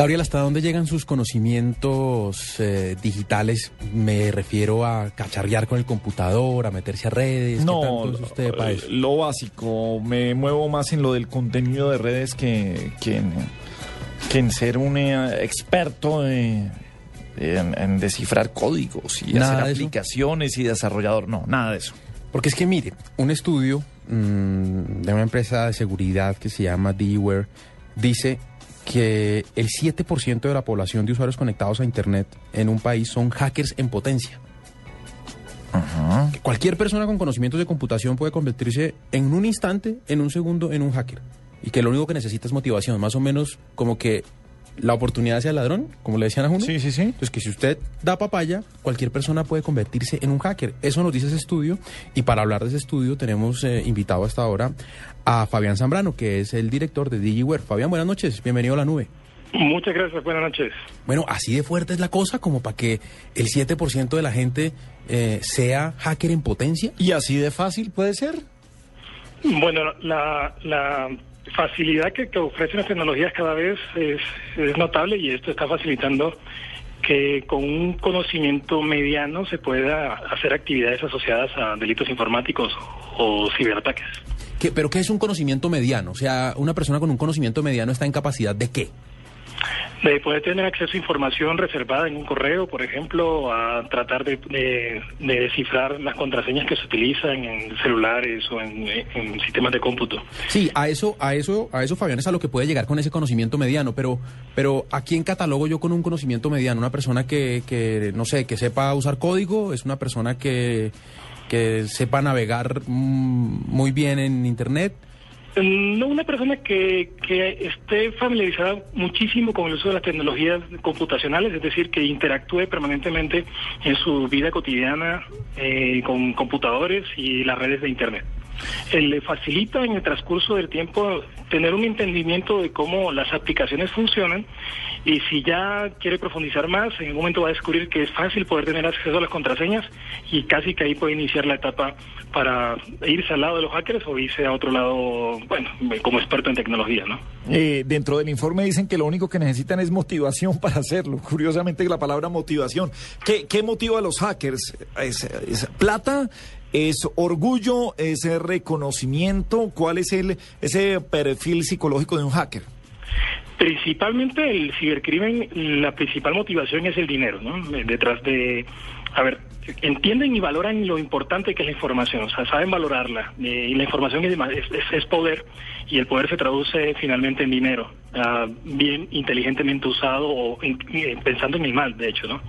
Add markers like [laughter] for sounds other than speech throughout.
Gabriel, ¿hasta dónde llegan sus conocimientos eh, digitales? Me refiero a cacharrear con el computador, a meterse a redes. No, ¿Qué tanto es usted para eso? lo básico. Me muevo más en lo del contenido de redes que, que, en, que en ser un eh, experto eh, en, en descifrar códigos y Nada hacer de eso. aplicaciones y desarrollador. No, nada de eso. Porque es que mire, un estudio mm, de una empresa de seguridad que se llama Deware dice que el 7% de la población de usuarios conectados a Internet en un país son hackers en potencia. Que Cualquier persona con conocimientos de computación puede convertirse en un instante, en un segundo, en un hacker. Y que lo único que necesita es motivación, más o menos como que la oportunidad sea el ladrón, como le decían a uno. Sí, sí, sí. Entonces, que si usted da papaya, cualquier persona puede convertirse en un hacker. Eso nos dice ese estudio. Y para hablar de ese estudio, tenemos eh, invitado hasta ahora a Fabián Zambrano, que es el director de DigiWare. Fabián, buenas noches. Bienvenido a la nube. Muchas gracias, buenas noches. Bueno, así de fuerte es la cosa como para que el 7% de la gente eh, sea hacker en potencia. ¿Y así de fácil puede ser? Bueno, la, la facilidad que, ofrecen las tecnologías cada vez es, es notable y esto está facilitando que con un conocimiento mediano se pueda hacer actividades asociadas a delitos informáticos o ciberataques. ¿Qué- ¿Pero qué es un conocimiento mediano? O sea, una persona con un conocimiento mediano está en capacidad de qué? De poder tener acceso a información reservada en un correo, por ejemplo, a tratar de, de- de descifrar las contraseñas que se utilizan en celulares o en, en sistemas de cómputo. Sí, a eso, a eso, a eso, Fabián, es a lo que puede llegar con ese conocimiento mediano, pero, pero ¿a quién catalogo yo con un conocimiento mediano? Una persona que, que no sé, que sepa usar código, es una persona que, que sepa navegar mm, muy bien en internet. No una persona que, que esté familiarizada muchísimo con el uso de las tecnologías computacionales, es decir, que interactúe permanentemente en su vida cotidiana eh, con computadores y las redes de Internet. Eh, le facilita en el transcurso del tiempo tener un entendimiento de cómo las aplicaciones funcionan y si ya quiere profundizar más, en un momento va a descubrir que es fácil poder tener acceso a las contraseñas y casi que ahí puede iniciar la etapa para irse al lado de los hackers o irse a otro lado, bueno, como experto en tecnología, ¿no? Eh, dentro del informe dicen que lo único que necesitan es motivación [laughs] para hacerlo. Curiosamente la palabra motivación. ¿Qué, qué motiva a los hackers? ¿Es, es plata? ¿Es orgullo? ¿Es reconocimiento? ¿Cuál es el ese perfil psicológico de un hacker? Principalmente el cibercrimen, la principal motivación es el dinero, ¿no? Detrás de, a ver, entienden y valoran lo importante que es la información, o sea, saben valorarla. eh, y la información es, poder y el poder se traduce finalmente en dinero, ah, bien inteligentemente usado o en- eh, pensando en el mal, de hecho, ¿no?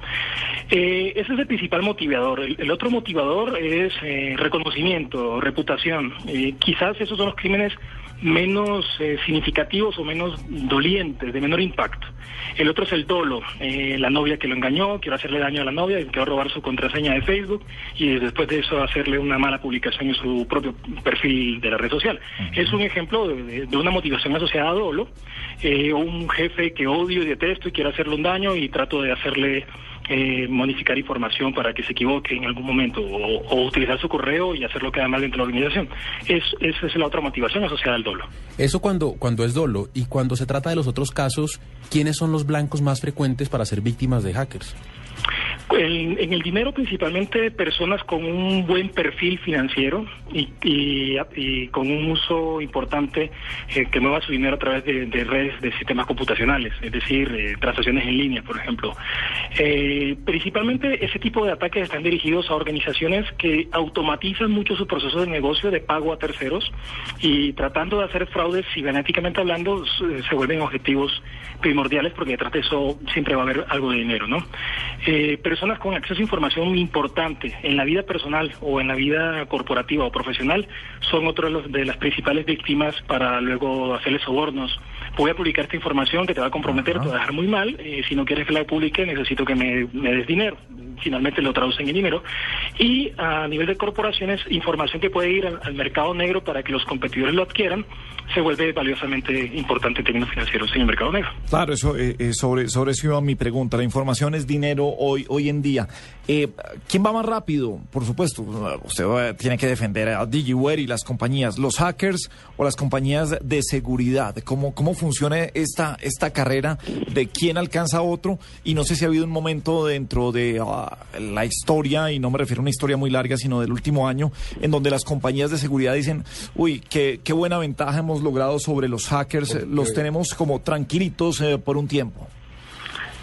Eh, ese es el principal motivador. El, el otro motivador es eh, reconocimiento, reputación. Eh, quizás esos son los crímenes menos eh, significativos o menos dolientes, de menor impacto. El otro es el dolo, eh, la novia que lo engañó, quiere hacerle daño a la novia, quiere robar su contraseña de Facebook y después de eso hacerle una mala publicación en su propio perfil de la red social. Es un ejemplo de, una motivación asociada a dolo, eh, un jefe que odio y detesto y quiere hacerle un daño y trato de hacerle eh, modificar información para que se equivoque en algún momento o, utilizar su correo y hacerlo quedar mal dentro de la organización. Es, esa es la otra motivación asociada al dolo. Eso cuando, cuando es dolo. Y cuando se trata de los otros casos, ¿quiénes son los blancos más frecuentes para ser víctimas de hackers? En, el dinero principalmente personas con un buen perfil financiero y, y- con un uso importante eh, que mueva su dinero a través de, de redes de sistemas computacionales, es decir, eh, transacciones en línea, por ejemplo. Eh, principalmente ese tipo de ataques están dirigidos a organizaciones que automatizan mucho su proceso de negocio de pago a terceros y tratando de hacer fraudes cibernéticamente hablando se vuelven objetivos primordiales porque detrás de eso siempre va a haber algo de dinero, ¿no? Eh, personas con acceso a información importante en la vida personal o en la vida corporativa o profesional son otro de, las principales víctimas para luego hacerles sobornos. Voy a publicar esta información que te va a comprometer, te va a dejar muy mal. eh, si no quieres que la publique, necesito que me, me des dinero. Finalmente lo traducen en dinero. Y a nivel de corporaciones, información que puede ir al, mercado negro para que los competidores lo adquieran, se vuelve valiosamente importante en términos financieros en el mercado negro. Claro, eso eh, eh, sobre, sobre eso iba mi pregunta. La información es dinero hoy, hoy en día. Eh, ¿Quién va más rápido? Por supuesto, usted va- tiene que defender a DigiWare y las compañías, los hackers o las compañías de seguridad. ¿Cómo, cómo funciona esta, esta carrera de quién alcanza a otro y no sé si ha habido un momento dentro de ah, la historia, y no me refiero a una historia muy larga, sino del último año, en donde las compañías de seguridad dicen, uy, qué, qué buena ventaja hemos logrado sobre los hackers, los tenemos como tranquilitos eh, por un tiempo.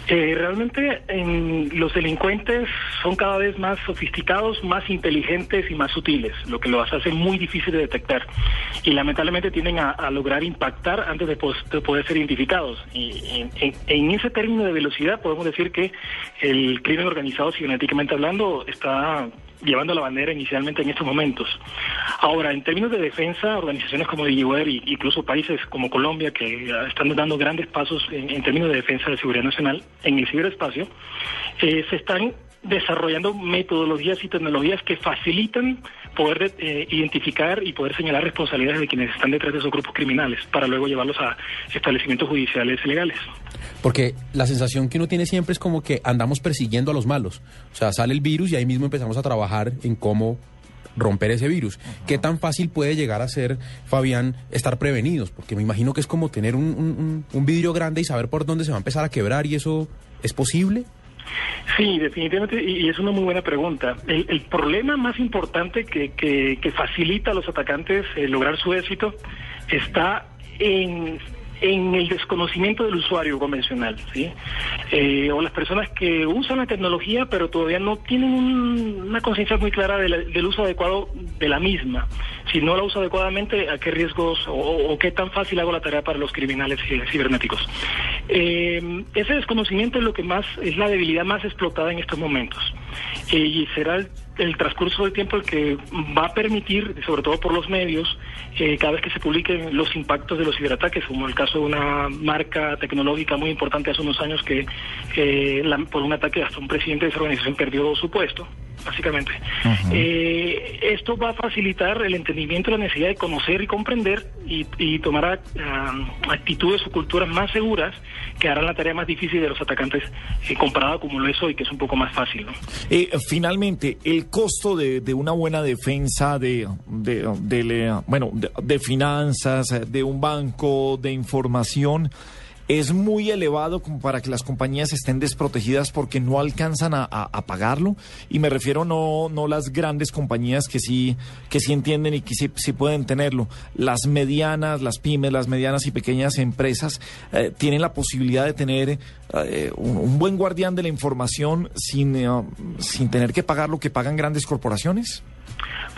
Eh, realmente en, los delincuentes son cada vez más sofisticados, más inteligentes y más sutiles, lo que los hace muy difícil de detectar. Y lamentablemente tienden a, lograr impactar antes de, poder ser identificados. Y en, en, ese término de velocidad podemos decir que el crimen organizado, cibernéticamente hablando, está llevando la bandera inicialmente en estos momentos. Ahora, en términos de defensa, organizaciones como DigiWare e incluso países como Colombia, que están dando grandes pasos en, términos de defensa de seguridad nacional en el ciberespacio, eh, se están desarrollando metodologías y tecnologías que facilitan poder eh, identificar y poder señalar responsabilidades de quienes están detrás de esos grupos criminales para luego llevarlos a establecimientos judiciales legales. Porque la sensación que uno tiene siempre es como que andamos persiguiendo a los malos. O sea, sale el virus y ahí mismo empezamos a trabajar en cómo romper ese virus. ¿Qué tan fácil puede llegar a ser, Fabián, estar prevenidos? Porque me imagino que es como tener un, un vidrio grande y saber por dónde se va a empezar a quebrar y eso es posible. Sí, definitivamente, y, es una muy buena pregunta. El, problema más importante que, que, facilita a los atacantes eh, lograr su éxito está en en el desconocimiento del usuario convencional, ¿sí? Eh, o las personas que usan la tecnología pero todavía no tienen una conciencia muy clara del uso adecuado de la misma. Si no la uso adecuadamente, ¿a qué riesgos o, qué tan fácil hago la tarea para los criminales cibernéticos? Eh, ese desconocimiento es lo que más es la debilidad más explotada en estos momentos y será el transcurso del tiempo el que va a permitir, sobre todo por los medios, eh, cada vez que se publiquen los impactos de los ciberataques, como el caso de una marca tecnológica muy importante hace unos años que por un ataque hasta un presidente de esa organización perdió su puesto, básicamente. Eh, esto va a facilitar el entendimiento de la necesidad de conocer y comprender y, tomar ah, actitudes o culturas más seguras que harán la tarea más difícil de los atacantes eh, comparada como lo es hoy, que es un poco más fácil. finalmente, el costo de, de una buena defensa de, de, bueno, de, finanzas, de un banco, de información, es muy elevado como para que las compañías estén desprotegidas porque no alcanzan a, pagarlo. Y me refiero no, no las grandes compañías que sí, que sí entienden y que sí, pueden tenerlo. Las medianas, las pymes, las medianas y pequeñas empresas eh, tienen la posibilidad de tener eh, un, buen guardián de la información sin, eh, sin tener que pagar lo que pagan grandes corporaciones.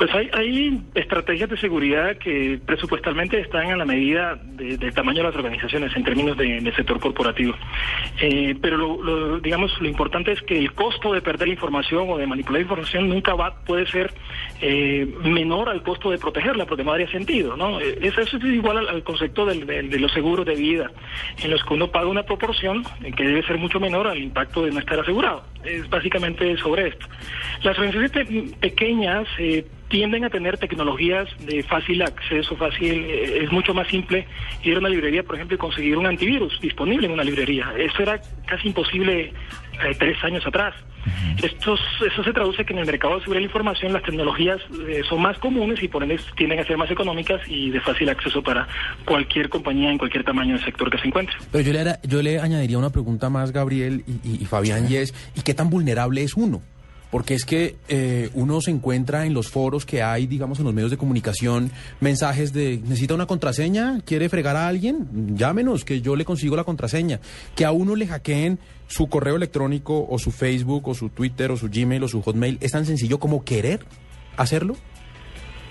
Pues hay, estrategias de seguridad que presupuestalmente están a la medida del tamaño de las organizaciones en términos de, sector corporativo. Eh, pero lo, digamos, lo importante es que el costo de perder información o de manipular información nunca va, puede ser eh, menor al costo de protegerla, porque no haría sentido, ¿no? Eh, eso, es igual al, concepto de los seguros de vida, en los que uno paga una proporción que debe ser mucho menor al impacto de no estar asegurado. Es básicamente sobre esto. Las organizaciones pequeñas eh, tienden a tener tecnologías de fácil acceso, fácil, eh, es mucho más simple ir a una librería, por ejemplo, y conseguir un antivirus disponible en una librería. Eso era casi imposible eh, tres años atrás. Esto, eso se traduce que en el mercado de seguridad de la información las tecnologías eh, son más comunes y por ende tienden a ser más económicas y de fácil acceso para cualquier compañía en cualquier tamaño del sector que se encuentre. Pero yo le, yo le añadiría una pregunta más, Gabriel y, y Fabián, y es, ¿y qué tan vulnerable es uno? Porque es que eh, uno se encuentra en los foros que hay, digamos, en los medios de comunicación, mensajes de, necesita una contraseña, quiere fregar a alguien, llámenos, que yo le consigo la contraseña, que a uno le hackeen su correo electrónico o su Facebook o su Twitter o su Gmail o su Hotmail, es tan sencillo como querer hacerlo.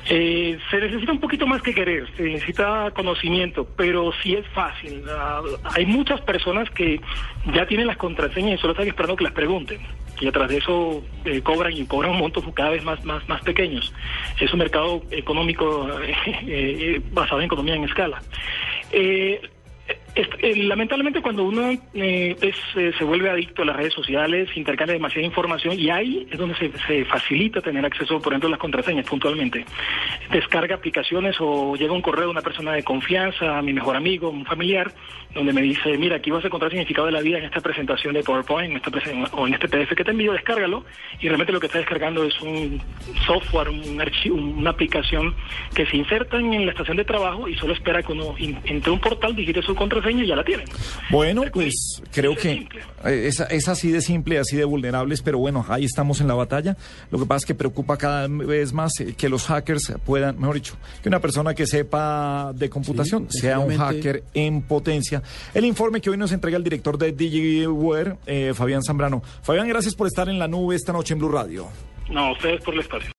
Eh, se necesita un poquito más que querer, se necesita conocimiento, pero sí es fácil. Ah, hay muchas personas que ya tienen las contraseñas y solo están esperando que las pregunten. Y atrás de eso eh, cobran y cobran montos cada vez más, más, más pequeños. Es un mercado económico [laughs] eh, basado en economía en escala. Eh, lamentablemente cuando uno eh, eh, se vuelve adicto a las redes sociales, intercambia demasiada información y ahí es donde se, facilita tener acceso, por ejemplo, a las contraseñas puntualmente. Descarga aplicaciones o llega un correo de una persona de confianza, a mi mejor amigo, un familiar, donde me dice, mira, aquí vas a encontrar significado de la vida en esta presentación de PowerPoint en esta o en este PDF que te envío, descárgalo y realmente lo que está descargando es un software, un una aplicación que se inserta en la estación de trabajo y solo espera que uno entre un portal, digite su contraseña contraseña y ya la tienen. Bueno, pues creo que eh, es, es así de simple, así de vulnerables, pero bueno, ahí estamos en la batalla. Lo que pasa es que preocupa cada vez más eh, que los hackers puedan, mejor dicho, que una persona que sepa de computación Sí, sea un hacker en potencia. El informe que hoy nos entrega el director de DigiWare, eh, Fabián Zambrano. Fabián, gracias por estar en la nube esta noche en Blue Radio. No, ustedes por el espacio.